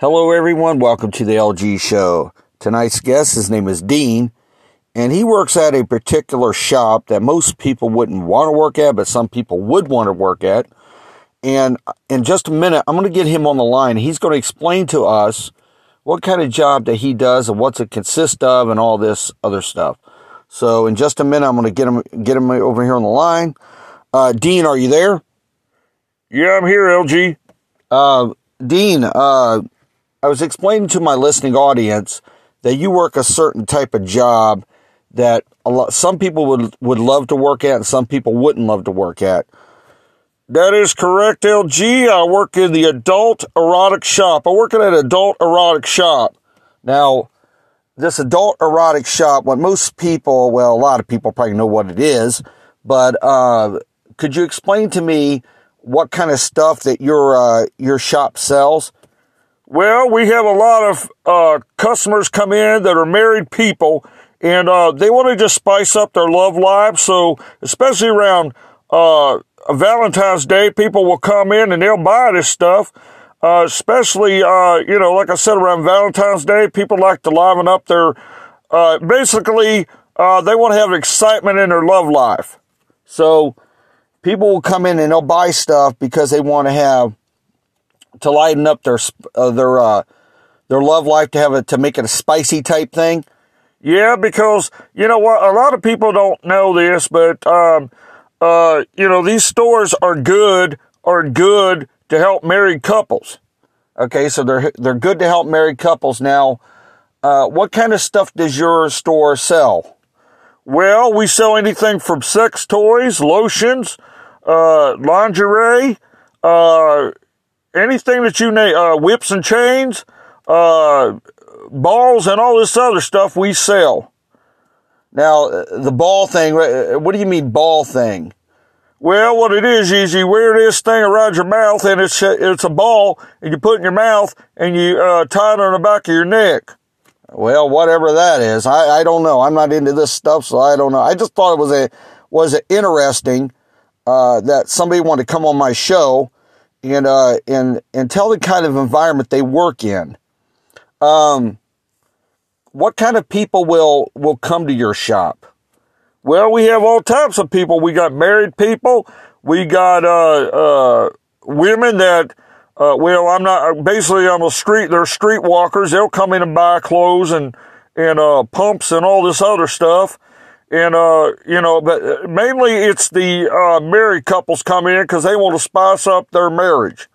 Hello, everyone. Welcome to the LG Show. Tonight's guest, his name is Dean, and he works at a particular shop that most people wouldn't want to work at, but some people would want to work at. And in just a minute, I'm going to get him on the line. He's going to explain to us what kind of job that he does and what's it consist of and all this other stuff. So in just a minute, I'm going to get him get him over here on the line. Uh, Dean, are you there? Yeah, I'm here, LG. Uh, Dean, uh, I was explaining to my listening audience that you work a certain type of job that a lot, some people would, would love to work at and some people wouldn't love to work at. That is correct, LG. I work in the adult erotic shop. I work at an adult erotic shop. Now, this adult erotic shop, what most people, well, a lot of people probably know what it is, but uh, could you explain to me what kind of stuff that your uh, your shop sells? Well, we have a lot of uh, customers come in that are married people, and uh, they want to just spice up their love life. So, especially around uh, Valentine's Day, people will come in and they'll buy this stuff. Uh, especially, uh, you know, like I said, around Valentine's Day, people like to liven up their. Uh, basically, they want to have excitement in their love life. So, people will come in and they'll buy stuff because they want to have to lighten up their uh, their uh, their love life to have it to make it a spicy type thing? Yeah, because you know what, a lot of people don't know this, but um, uh, you know these stores are good are good to help married couples. Okay, so they're they're good to help married couples. Now, uh, what kind of stuff does your store sell? Well, we sell anything from sex toys, lotions, uh, lingerie, uh, anything that you name, uh, whips and chains, uh, balls and all this other stuff we sell. Now, uh, the ball thing, uh, what do you mean ball thing? Well, what it is is you wear this thing around your mouth and it's, it's a ball and you put it in your mouth and you, uh, tie it on the back of your neck. Well, whatever that is, I, I don't know. I'm not into this stuff, so I don't know. I just thought it was a, was it interesting, uh, that somebody wanted to come on my show and uh, and and tell the kind of environment they work in. Um, what kind of people will will come to your shop? Well, we have all types of people. We got married people. We got uh, uh, women that. Uh, well, I'm not basically I'm a street. They're street walkers. They'll come in and buy clothes and and uh, pumps and all this other stuff. And, uh, you know, but mainly it's the, uh, married couples come in because they want to spice up their marriage.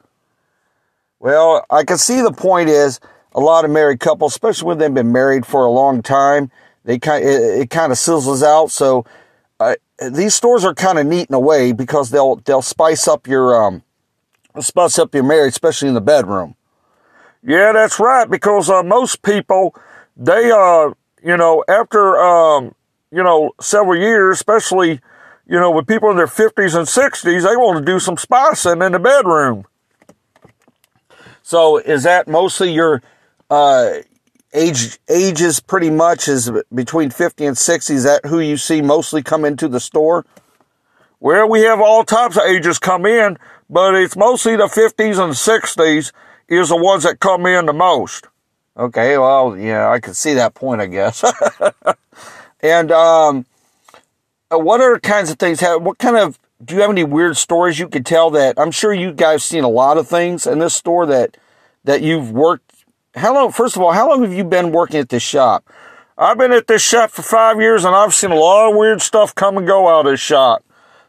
Well, I can see the point is a lot of married couples, especially when they've been married for a long time, they kind it, it kind of sizzles out. So, uh, these stores are kind of neat in a way because they'll, they'll spice up your, um, spice up your marriage, especially in the bedroom. Yeah, that's right. Because, uh, most people, they, uh, you know, after, um, you know, several years, especially, you know, with people in their 50s and 60s, they want to do some spicing in the bedroom. So is that mostly your uh, age ages pretty much is between 50 and 60? Is that who you see mostly come into the store? Well, we have all types of ages come in, but it's mostly the 50s and 60s is the ones that come in the most. Okay, well, yeah, I can see that point, I guess. And um, uh, what other kinds of things have? What kind of do you have any weird stories you could tell? That I'm sure you guys seen a lot of things in this store that that you've worked. How long? First of all, how long have you been working at this shop? I've been at this shop for five years, and I've seen a lot of weird stuff come and go out of this shop.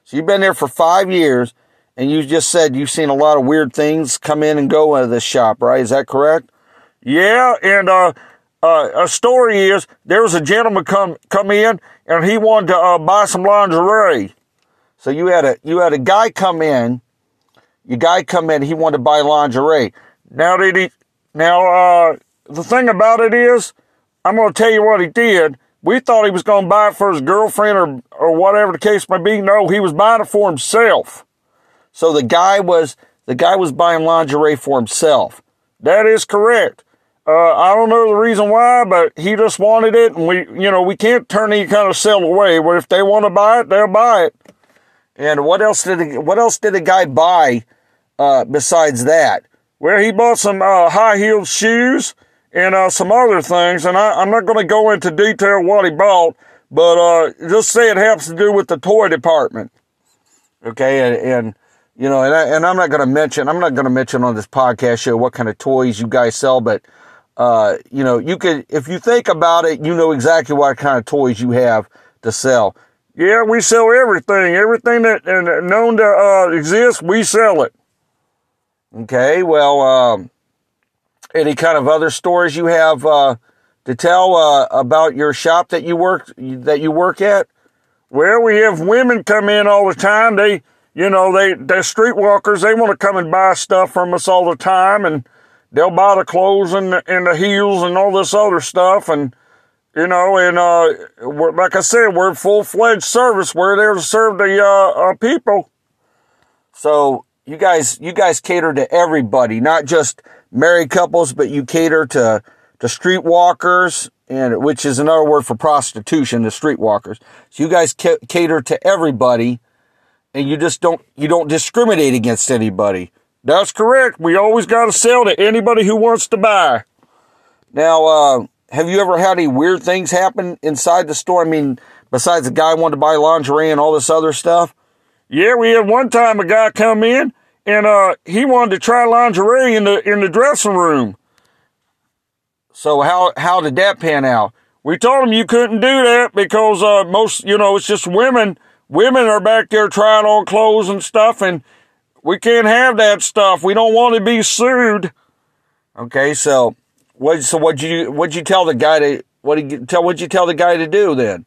So you've been there for five years, and you just said you've seen a lot of weird things come in and go out of this shop, right? Is that correct? Yeah, and uh, uh, a story is there was a gentleman come come in and he wanted to uh, buy some lingerie. So you had a you had a guy come in, your guy come in, he wanted to buy lingerie. Now did he? Now uh, the thing about it is, I'm going to tell you what he did. We thought he was going to buy it for his girlfriend or or whatever the case may be. No, he was buying it for himself. So the guy was the guy was buying lingerie for himself. That is correct. Uh, I don't know the reason why, but he just wanted it, and we, you know, we can't turn any kind of sale away. But if they want to buy it, they'll buy it. And what else did what else did the guy buy uh, besides that? Well, he bought some uh, high heeled shoes and uh, some other things, and I, am not going to go into detail what he bought, but uh, just say it has to do with the toy department. Okay, and, and you know, and, I, and I'm not going to mention, I'm not going to mention on this podcast show what kind of toys you guys sell, but uh, you know, you could, if you think about it, you know exactly what kind of toys you have to sell. Yeah, we sell everything. Everything that uh, known to uh, exist, we sell it. Okay, well, um, any kind of other stories you have uh, to tell uh, about your shop that you work that you work at? Well, we have women come in all the time. They, you know, they they're streetwalkers. They want to come and buy stuff from us all the time, and they'll buy the clothes and the, and the heels and all this other stuff, and you know, and uh, like I said, we're full fledged service. We're there to serve the uh, uh, people. So you guys, you guys cater to everybody, not just married couples, but you cater to to streetwalkers, and which is another word for prostitution, the streetwalkers. So you guys ca- cater to everybody, and you just don't you don't discriminate against anybody. That's correct. We always got to sell to anybody who wants to buy. Now, uh, have you ever had any weird things happen inside the store? I mean, besides the guy wanted to buy lingerie and all this other stuff. Yeah, we had one time a guy come in and uh, he wanted to try lingerie in the in the dressing room. So how how did that pan out? We told him you couldn't do that because uh, most you know it's just women. Women are back there trying on clothes and stuff, and we can't have that stuff. We don't want to be sued. Okay, so what? So what you what you tell the guy to what you tell what you tell the guy to do then?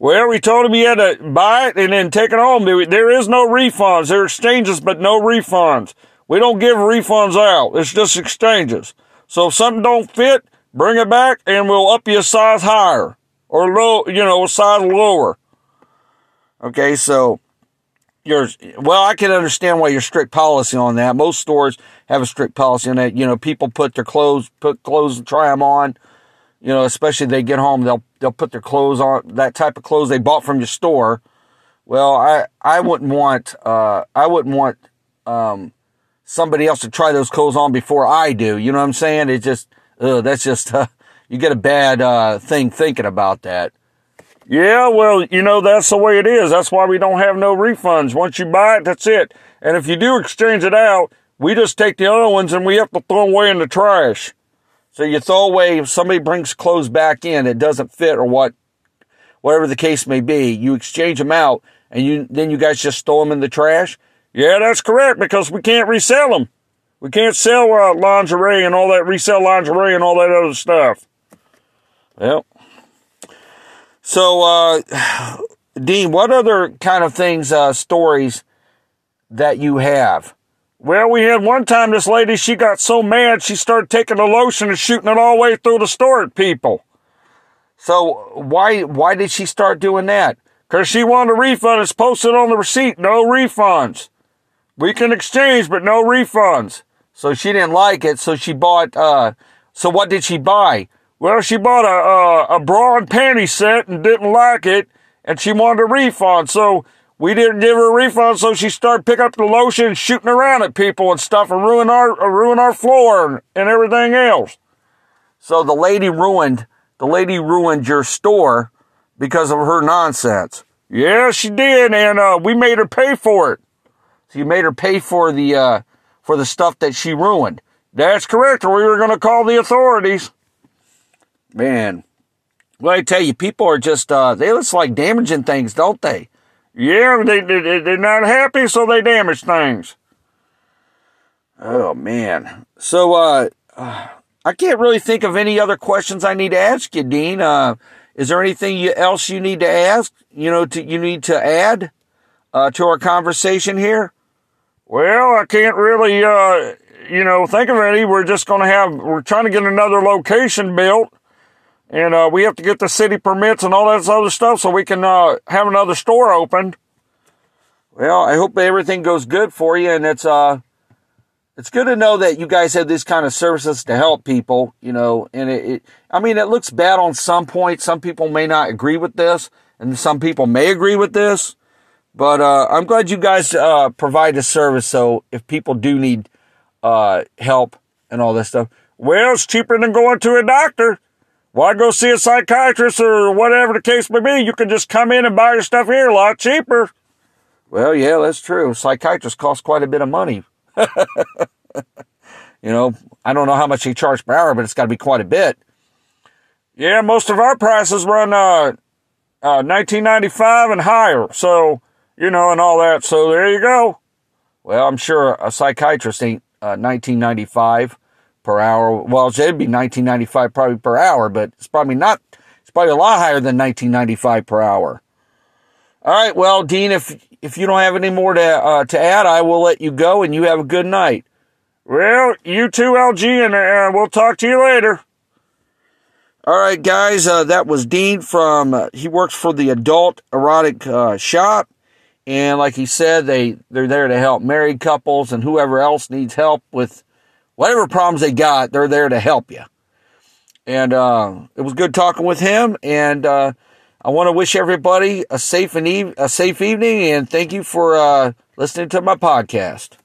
Well, we told him he had to buy it and then take it home. There is no refunds. There are exchanges, but no refunds. We don't give refunds out. It's just exchanges. So if something don't fit, bring it back and we'll up you a size higher or low, you know, a size lower. Okay, so you're, well, I can understand why you're strict policy on that. Most stores have a strict policy on that. You know, people put their clothes, put clothes and try them on you know, especially they get home, they'll they'll put their clothes on that type of clothes they bought from your store. Well, I I wouldn't want uh, I wouldn't want um, somebody else to try those clothes on before I do. You know what I'm saying? It just ugh, that's just uh, you get a bad uh, thing thinking about that. Yeah, well, you know that's the way it is. That's why we don't have no refunds. Once you buy it, that's it. And if you do exchange it out, we just take the other ones and we have to throw them away in the trash. So you throw away if somebody brings clothes back in, it doesn't fit or what, whatever the case may be. You exchange them out, and you then you guys just throw them in the trash. Yeah, that's correct because we can't resell them. We can't sell uh, lingerie and all that resell lingerie and all that other stuff. Yep. So, uh, Dean, what other kind of things, uh, stories that you have? Well, we had one time this lady, she got so mad she started taking the lotion and shooting it all the way through the store at people. So why why did she start doing that? Cause she wanted a refund. It's posted on the receipt. No refunds. We can exchange, but no refunds. So she didn't like it. So she bought. Uh, so what did she buy? Well, she bought a, a a bra and panty set and didn't like it, and she wanted a refund. So we didn't give her a refund, so she started picking up the lotion shooting around at people and stuff and ruin our uh, ruin our floor and, and everything else. So the lady ruined the lady ruined your store because of her nonsense. Yeah, she did, and uh, we made her pay for it. So you made her pay for the uh, for the stuff that she ruined. That's correct, or we were going to call the authorities. Man, well, I tell you, people are just uh, they just like damaging things, don't they? Yeah, they, they, they're not happy, so they damage things. Oh, man. So, uh, I can't really think of any other questions I need to ask you, Dean. Uh, is there anything else you need to ask? You know, to, you need to add uh, to our conversation here? Well, I can't really, uh, you know, think of any. We're just going to have, we're trying to get another location built and uh, we have to get the city permits and all that other stuff so we can uh, have another store opened. Well, I hope everything goes good for you, and it's uh, it's good to know that you guys have these kind of services to help people. You know, and it, it I mean, it looks bad on some points. Some people may not agree with this, and some people may agree with this. But uh, I'm glad you guys uh, provide a service. So if people do need uh, help and all this stuff. Well, it's cheaper than going to a doctor. Why go see a psychiatrist or whatever the case may be? You can just come in and buy your stuff here a lot cheaper. Well, yeah, that's true. Psychiatrists cost quite a bit of money. you know, I don't know how much they charge per hour, but it's got to be quite a bit. Yeah, most of our prices run uh, uh, 1995 and higher. So, you know, and all that. So there you go. Well, I'm sure a psychiatrist ain't uh, 1995 per hour. Well, it'd be 1995 probably per hour, but it's probably not. It's probably a lot higher than 1995 per hour. All right. Well, Dean, if if you don't have any more to uh, to add, I will let you go, and you have a good night. Well, you too, LG, and uh, we'll talk to you later. All right, guys. Uh, that was Dean from. Uh, he works for the Adult Erotic uh, Shop, and like he said, they they're there to help married couples and whoever else needs help with whatever problems they got. They're there to help you. And uh, it was good talking with him, and uh, I want to wish everybody a safe and eve- a safe evening, and thank you for uh, listening to my podcast.